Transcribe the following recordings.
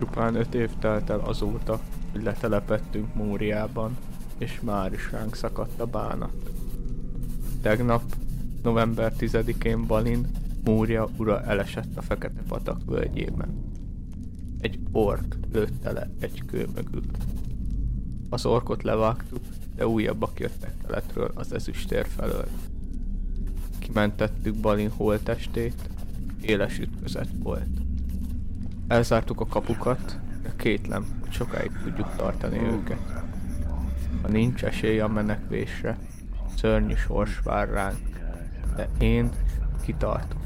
Csupán öt év telt el azóta, hogy letelepettünk Móriában, és már is ránk szakadt a bánat. Tegnap, november 10-én Balin, Múria ura elesett a Fekete patak völgyében. Egy ork lőtte le egy kő mögül. Az orkot levágtuk, de újabbak jöttek keletről az ezüstér felől. Kimentettük Balin holtestét, éles ütközet volt. Elzártuk a kapukat, de kétlem, hogy sokáig tudjuk tartani őket. Ha nincs esély a menekvésre, szörnyű sors vár ránk, de én kitartok.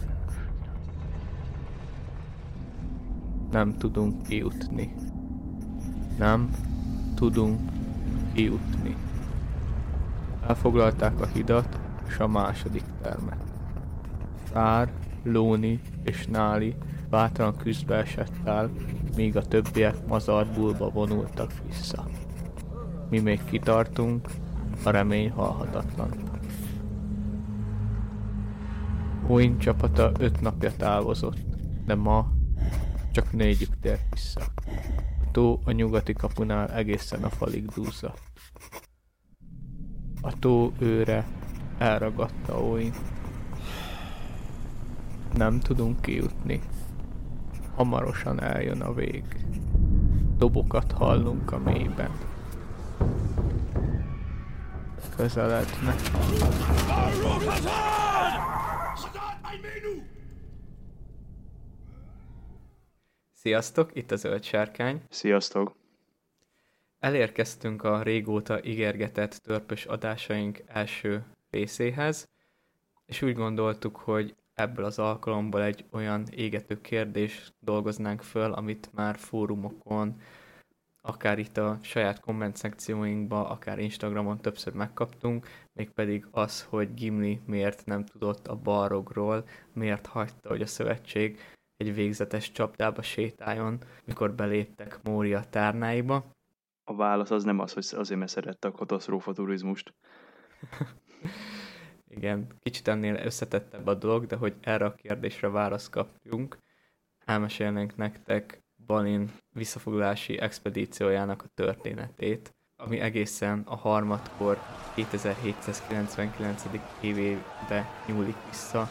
Nem tudunk kijutni. Nem tudunk kijutni. Elfoglalták a hidat és a második termet. Szár, Lóni és Náli bátran küzdbe esett míg a többiek mazarbulba vonultak vissza. Mi még kitartunk, a remény halhatatlan. Oin csapata öt napja távozott, de ma csak négyük tért vissza. A tó a nyugati kapunál egészen a falig dúzza. A tó őre elragadta Oin. Nem tudunk kijutni. Hamarosan eljön a vég. Dobokat hallunk a mélyben. Közelednek. Sziasztok, itt a Zöld Sárkány. Sziasztok! Elérkeztünk a régóta ígérgetett törpös adásaink első részéhez, és úgy gondoltuk, hogy ebből az alkalomból egy olyan égető kérdést dolgoznánk föl, amit már fórumokon, akár itt a saját komment szekcióinkba, akár Instagramon többször megkaptunk, mégpedig az, hogy Gimli miért nem tudott a balrogról, miért hagyta, hogy a szövetség egy végzetes csapdába sétáljon, mikor beléptek Mória tárnáiba. A válasz az nem az, hogy azért, mert szerette a katasztrófa turizmust. Igen, kicsit ennél összetettebb a dolog, de hogy erre a kérdésre választ kapjunk, elmesélnénk nektek Balin visszafoglalási expedíciójának a történetét, ami egészen a harmadkor 2799. évébe nyúlik vissza,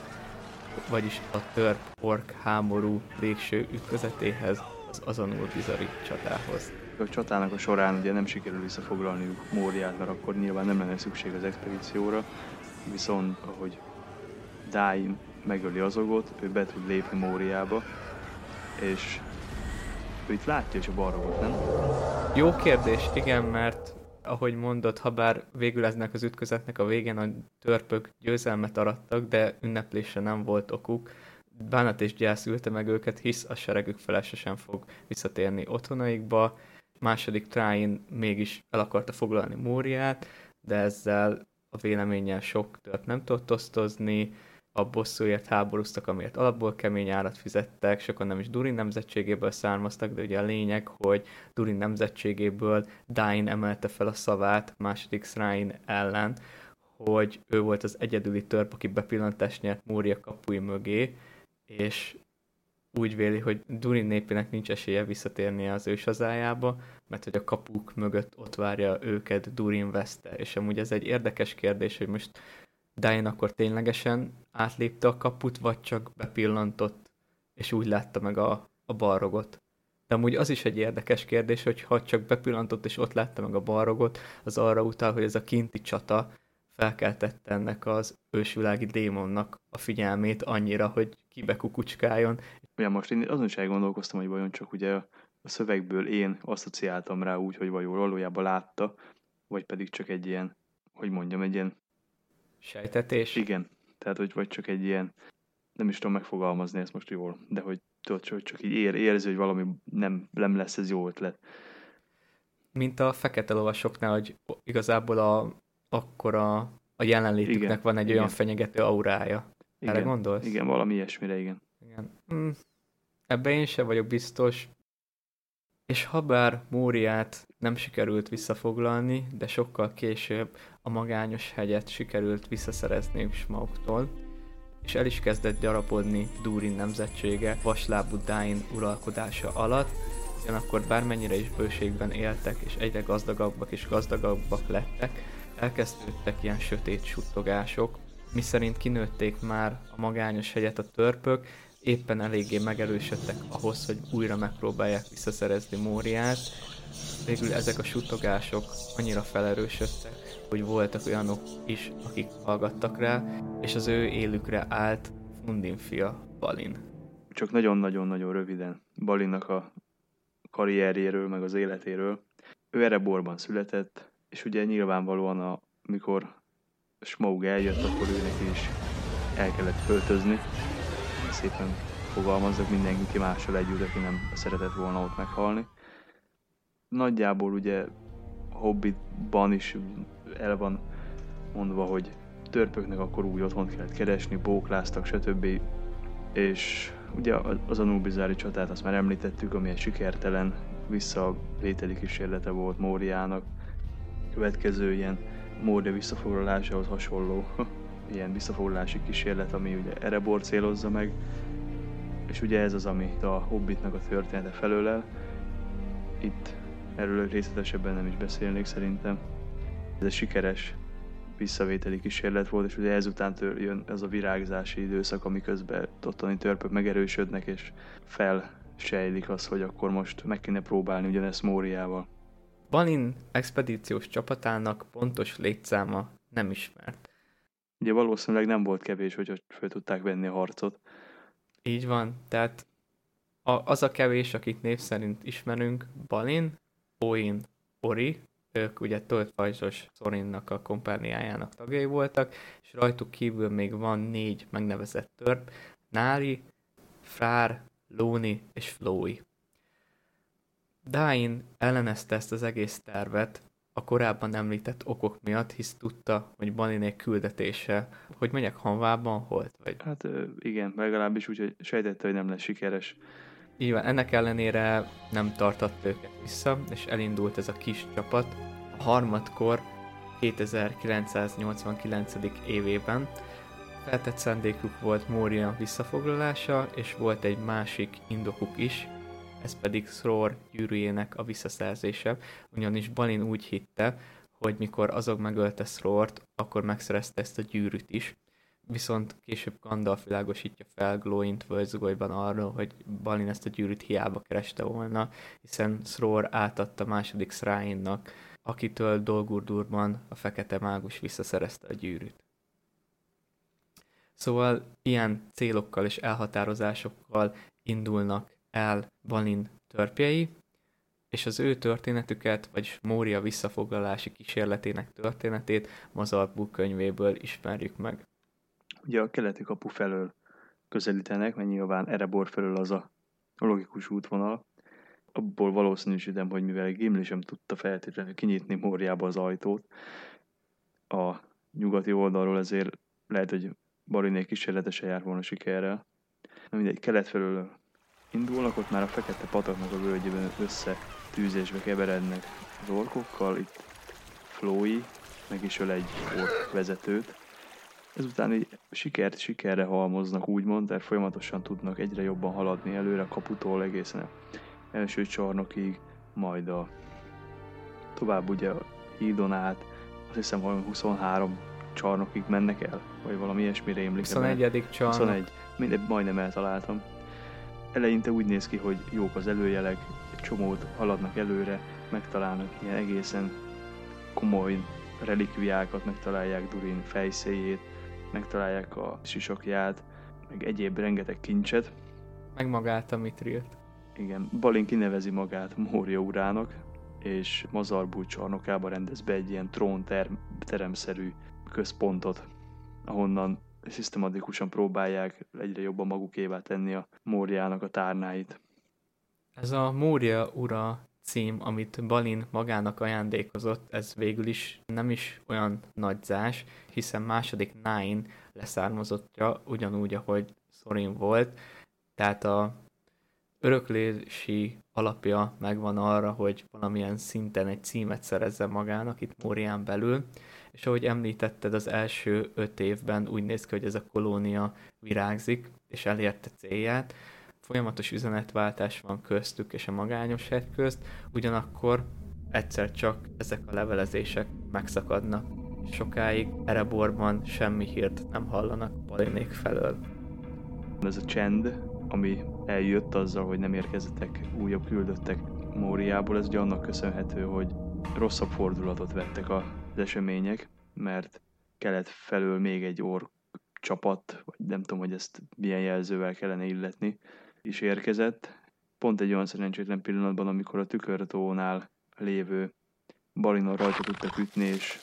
vagyis a törp ork háború végső ütközetéhez, az azonul bizarri csatához. A csatának a során ugye nem sikerül visszafoglalniuk Móriát, mert akkor nyilván nem lenne szükség az expedícióra, viszont ahogy Dáin megöli azogot, ő be tud lépni Móriába, és ő itt látja is a balrogot, nem? Jó kérdés, igen, mert ahogy mondod, ha bár végül eznek az ütközetnek a végén a törpök győzelmet arattak, de ünneplésre nem volt okuk, bánat és gyász ülte meg őket, hisz a seregük felesesen fog visszatérni otthonaikba. Második Tráin mégis el akarta foglalni Móriát, de ezzel a véleménnyel sok tört nem tudott osztozni, a bosszúért háborúztak, amiért alapból kemény árat fizettek, sokan nem is Durin nemzetségéből származtak, de ugye a lényeg, hogy Durin nemzetségéből Dain emelte fel a szavát második Srain ellen, hogy ő volt az egyedüli törp, aki bepillantást nyert Mória kapui mögé, és úgy véli, hogy Durin népének nincs esélye visszatérnie az őshazájába, mert hogy a kapuk mögött ott várja őket Durin veszte, és amúgy ez egy érdekes kérdés, hogy most Diane akkor ténylegesen átlépte a kaput, vagy csak bepillantott, és úgy látta meg a, a balrogot. De amúgy az is egy érdekes kérdés, hogy ha csak bepillantott és ott látta meg a balrogot, az arra utal, hogy ez a kinti csata felkeltette ennek az ősvilági démonnak a figyelmét annyira, hogy kibekukucskáljon. Ugye most én azon is elgondolkoztam, hogy vajon csak ugye a szövegből én asszociáltam rá úgy, hogy vajon valójában látta, vagy pedig csak egy ilyen, hogy mondjam, egy ilyen Sejtetés? Igen. Tehát, hogy vagy csak egy ilyen, nem is tudom megfogalmazni ezt most jól, de hogy tudod, csak, csak így ér, érzi, hogy valami nem, nem lesz ez jó ötlet. Mint a fekete lovasoknál, hogy igazából a, akkor a, a jelenlétüknek igen, van egy igen. olyan fenyegető aurája. Igen, Erre gondolsz? Igen, valami ilyesmire, igen. igen. Mm, ebben én sem vagyok biztos, és ha bár Móriát nem sikerült visszafoglalni, de sokkal később a magányos hegyet sikerült visszaszerezni Smauktól, és el is kezdett gyarapodni Durin nemzetsége vaslábú Dain uralkodása alatt, ugyanakkor bármennyire is bőségben éltek, és egyre gazdagabbak és gazdagabbak lettek, elkezdődtek ilyen sötét suttogások, miszerint kinőtték már a magányos hegyet a törpök, éppen eléggé megerősödtek ahhoz, hogy újra megpróbálják visszaszerezni Móriát. Végül ezek a suttogások annyira felerősödtek, hogy voltak olyanok is, akik hallgattak rá, és az ő élükre állt Fundin fia, Balin. Csak nagyon-nagyon-nagyon röviden Balinnak a karrierjéről, meg az életéről. Ő Ereborban született, és ugye nyilvánvalóan, a, mikor Smaug eljött, akkor őnek is el kellett költözni. Szépen fogalmazzak mindenki mással együtt, aki nem szeretett volna ott meghalni. Nagyjából ugye Hobbitban is el van mondva, hogy törpöknek akkor új otthont kellett keresni, bókláztak, stb. És ugye az a Nubizári csatát azt már említettük, ami egy sikertelen visszavételi kísérlete volt Móriának. Következő ilyen Mória visszafoglalásához hasonló ilyen visszafoglalási kísérlet, ami ugye Erebor célozza meg, és ugye ez az, ami a Hobbitnak a története felől Itt erről részletesebben nem is beszélnék szerintem. Ez egy sikeres visszavételi kísérlet volt, és ugye ezután tör, jön ez a virágzási időszak, amiközben ottani törpök megerősödnek, és felsejlik az, hogy akkor most meg kéne próbálni ugyanezt Móriával. Balin expedíciós csapatának pontos létszáma nem ismert. Ugye valószínűleg nem volt kevés, hogy fel tudták venni a harcot. Így van, tehát a, az a kevés, akit név szerint ismerünk, Balin, Oin, Ori, ők ugye töltfajzsos Szorinnak a kompániájának tagjai voltak, és rajtuk kívül még van négy megnevezett törp, Nári, Frár, Lóni és Flói. Dain ellenezte ezt az egész tervet a korábban említett okok miatt, hisz tudta, hogy Baninék küldetése, hogy megyek Hanvában holt vagy. Hát igen, legalábbis úgy, hogy sejtette, hogy nem lesz sikeres. Így van, ennek ellenére nem tartott őket vissza, és elindult ez a kis csapat. A harmadkor 2989. évében feltett szándékuk volt Mória visszafoglalása, és volt egy másik indokuk is, ez pedig Thror gyűrűjének a visszaszerzése, ugyanis Balin úgy hitte, hogy mikor azok megölte Thrort, akkor megszerezte ezt a gyűrűt is, viszont később Gandalf világosítja fel Glowint Völzgolyban arról, hogy Balin ezt a gyűrűt hiába kereste volna, hiszen Thror átadta második Sráinnak, akitől Dolgurdurban a fekete mágus visszaszerezte a gyűrűt. Szóval ilyen célokkal és elhatározásokkal indulnak el Balin törpjei, és az ő történetüket, vagyis Mória visszafoglalási kísérletének történetét Mazalbú könyvéből ismerjük meg. Ugye a keleti kapu felől közelítenek, mert nyilván Erebor felől az a logikus útvonal. Abból valószínűsítem, hogy mivel Gimli sem tudta feltétlenül kinyitni Móriába az ajtót, a nyugati oldalról ezért lehet, hogy Balinék kísérletesen jár volna sikerrel. Na mindegy, kelet felől indulnak, ott már a fekete pataknak a völgyében összetűzésbe keverednek az orkokkal, itt Flói meg is öl egy ork vezetőt. Ezután így sikert sikerre halmoznak úgymond, de folyamatosan tudnak egyre jobban haladni előre a kaputól egészen a első csarnokig, majd a tovább ugye a hídon át, azt hiszem valami 23 csarnokig mennek el, vagy valami ilyesmire rémlik. 21. csarnok. 21, mindegy, majdnem eltaláltam eleinte úgy néz ki, hogy jók az előjelek, egy csomót haladnak előre, megtalálnak ilyen egészen komoly relikviákat, megtalálják Durin fejszéjét, megtalálják a sisakját, meg egyéb rengeteg kincset. Meg magát a mitrilt. Igen, Balin kinevezi magát Mória urának, és Mazarbú csarnokába rendez be egy ilyen trónteremszerű központot, ahonnan szisztematikusan próbálják egyre jobban magukévá tenni a Móriának a tárnáit. Ez a Mória ura cím, amit Balin magának ajándékozott, ez végül is nem is olyan nagyzás, hiszen második Nine leszármazottja, ugyanúgy, ahogy Sorin volt, tehát a öröklési alapja megvan arra, hogy valamilyen szinten egy címet szerezzen magának itt Mórián belül, és ahogy említetted, az első öt évben úgy néz ki, hogy ez a kolónia virágzik, és elérte célját. folyamatos üzenetváltás van köztük és a magányos hegy közt, ugyanakkor egyszer csak ezek a levelezések megszakadnak. Sokáig Ereborban semmi hírt nem hallanak Balinék felől. Ez a csend, ami eljött azzal, hogy nem érkezettek újabb küldöttek Móriából, ez ugye annak köszönhető, hogy rosszabb fordulatot vettek az események, mert kelet felől még egy ork csapat, vagy nem tudom, hogy ezt milyen jelzővel kellene illetni, is érkezett. Pont egy olyan szerencsétlen pillanatban, amikor a tükörtónál lévő Balinor rajta tudtak ütni, és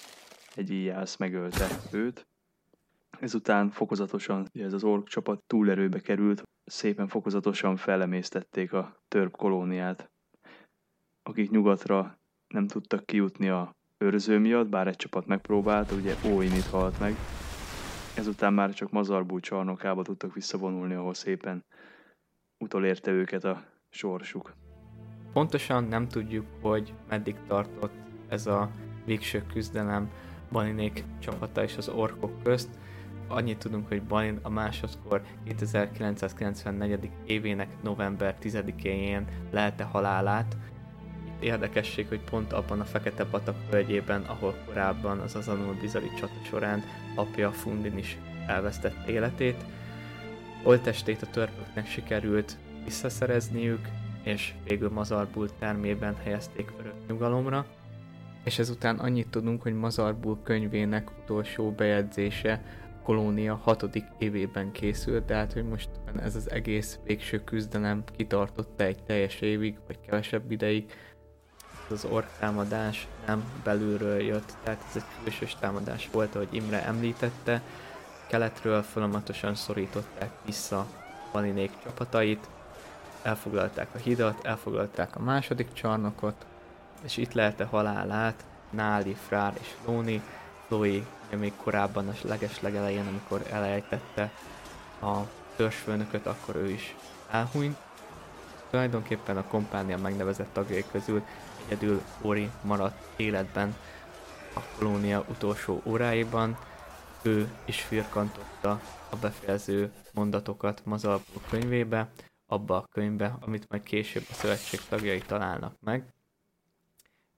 egy íjász megölte őt. Ezután fokozatosan ez az ork csapat túlerőbe került, szépen fokozatosan felemésztették a törp kolóniát, akik nyugatra nem tudtak kijutni a őrző miatt, bár egy csapat megpróbált, ugye Óinit halt meg. Ezután már csak Mazarbú csarnokába tudtak visszavonulni, ahol szépen utolérte őket a sorsuk. Pontosan nem tudjuk, hogy meddig tartott ez a végső küzdelem Balinék csapata és az orkok közt. Annyit tudunk, hogy Balin a másodkor 2994. évének november 10-én lelte halálát. Érdekesség, hogy pont abban a Fekete Patak völgyében, ahol korábban az azonul bizari csata során apja Fundin is elvesztette életét. Oltestét a törpöknek sikerült visszaszerezniük, és végül Mazarbul termében helyezték örök nyugalomra. És ezután annyit tudunk, hogy Mazarbul könyvének utolsó bejegyzése kolónia hatodik évében készült, tehát hogy most ez az egész végső küzdelem kitartotta egy teljes évig, vagy kevesebb ideig. Az ork támadás nem belülről jött, tehát ez egy külsős támadás volt, ahogy Imre említette. Keletről folyamatosan szorították vissza Valinék csapatait, elfoglalták a hidat, elfoglalták a második csarnokot, és itt lelte halálát Náli, Frár és Lóni. Lói még korábban a leges legelején, amikor elejtette a törzsfőnököt, akkor ő is elhunyt. Tulajdonképpen a kompánia megnevezett tagjai közül egyedül Ori maradt életben a kolónia utolsó óráiban. Ő is firkantotta a befejező mondatokat Mazalpó könyvébe, abba a könyvbe, amit majd később a szövetség tagjai találnak meg.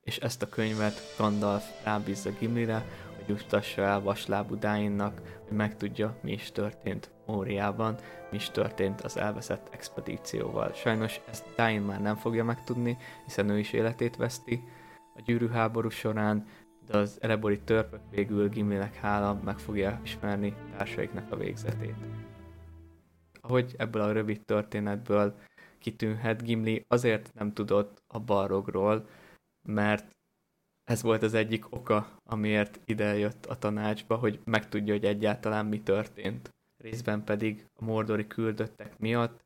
És ezt a könyvet Gandalf rábízza Gimlire, hogy jutassa el vaslábú Dáinnak, hogy megtudja, mi is történt Móriában, mi is történt az elveszett expedícióval. Sajnos ezt Dáin már nem fogja megtudni, hiszen ő is életét veszti a gyűrűháború során, de az erebori törpök végül Gimlinek hála meg fogja ismerni társaiknak a végzetét ahogy ebből a rövid történetből kitűnhet, Gimli azért nem tudott a barogról, mert ez volt az egyik oka, amiért ide jött a tanácsba, hogy megtudja, hogy egyáltalán mi történt. Részben pedig a mordori küldöttek miatt,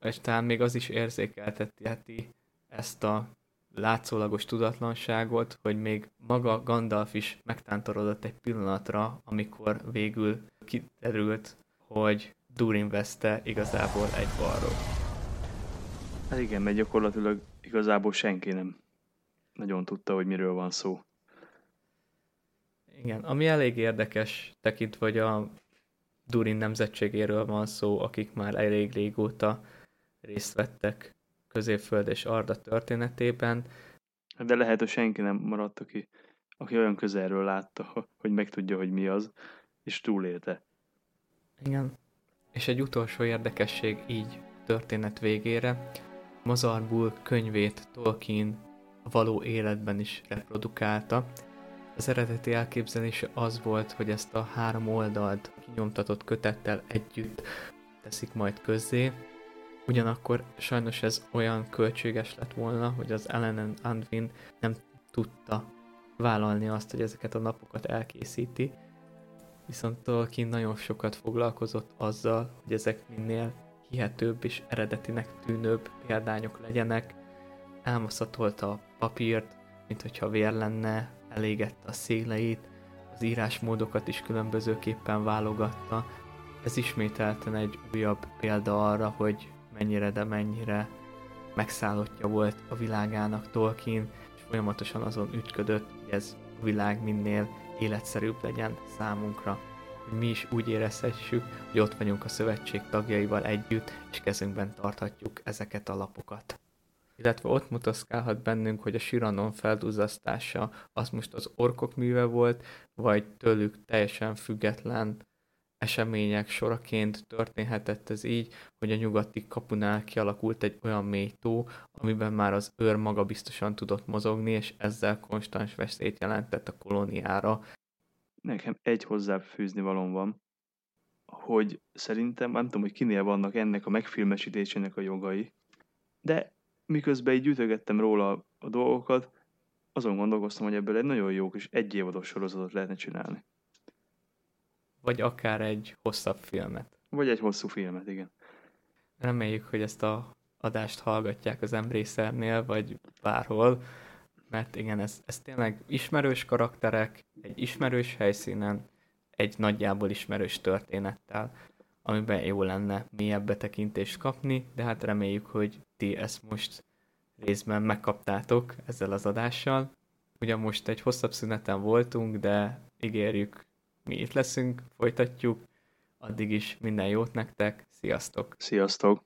és talán még az is érzékelteti ezt a látszólagos tudatlanságot, hogy még maga Gandalf is megtántorodott egy pillanatra, amikor végül kiderült, hogy Durin veszte igazából egy balról. Hát igen, mert gyakorlatilag igazából senki nem nagyon tudta, hogy miről van szó. Igen, ami elég érdekes, tekintve, hogy a Durin nemzetségéről van szó, akik már elég régóta részt vettek Középföld és Arda történetében. De lehet, hogy senki nem maradt, aki, aki olyan közelről látta, hogy megtudja, hogy mi az, és túlélte. Igen. És egy utolsó érdekesség így történet végére, Mazarbul könyvét Tolkien való életben is reprodukálta. Az eredeti elképzelése az volt, hogy ezt a három oldalt kinyomtatott kötettel együtt teszik majd közzé, Ugyanakkor sajnos ez olyan költséges lett volna, hogy az Ellen Andvin nem tudta vállalni azt, hogy ezeket a napokat elkészíti, viszont Tolkien nagyon sokat foglalkozott azzal, hogy ezek minél hihetőbb és eredetinek tűnőbb példányok legyenek. Elmaszatolta a papírt, mint hogyha vér lenne, elégette a széleit, az írásmódokat is különbözőképpen válogatta. Ez ismételten egy újabb példa arra, hogy mennyire, de mennyire megszállottja volt a világának Tolkien, és folyamatosan azon ütködött, hogy ez a világ minél életszerűbb legyen számunkra. hogy mi is úgy érezhessük, hogy ott vagyunk a szövetség tagjaival együtt, és kezünkben tarthatjuk ezeket a lapokat. Illetve ott mutatszkálhat bennünk, hogy a Siranon felduzasztása az most az orkok műve volt, vagy tőlük teljesen független események soraként történhetett ez így, hogy a nyugati kapunál kialakult egy olyan mély tó, amiben már az őr maga biztosan tudott mozogni, és ezzel konstans veszélyt jelentett a kolóniára. Nekem egy hozzáfűzni valom van, hogy szerintem, nem tudom, hogy kinél vannak ennek a megfilmesítésének a jogai, de miközben így gyűjtögettem róla a dolgokat, azon gondolkoztam, hogy ebből egy nagyon jó kis egyévados sorozatot lehetne csinálni. Vagy akár egy hosszabb filmet. Vagy egy hosszú filmet, igen. Reméljük, hogy ezt a adást hallgatják az Embracernél, vagy bárhol, mert igen, ez, ez tényleg ismerős karakterek, egy ismerős helyszínen, egy nagyjából ismerős történettel, amiben jó lenne mélyebb betekintést kapni, de hát reméljük, hogy ti ezt most részben megkaptátok ezzel az adással. Ugyan most egy hosszabb szüneten voltunk, de ígérjük, mi itt leszünk, folytatjuk. Addig is minden jót nektek, sziasztok! Sziasztok!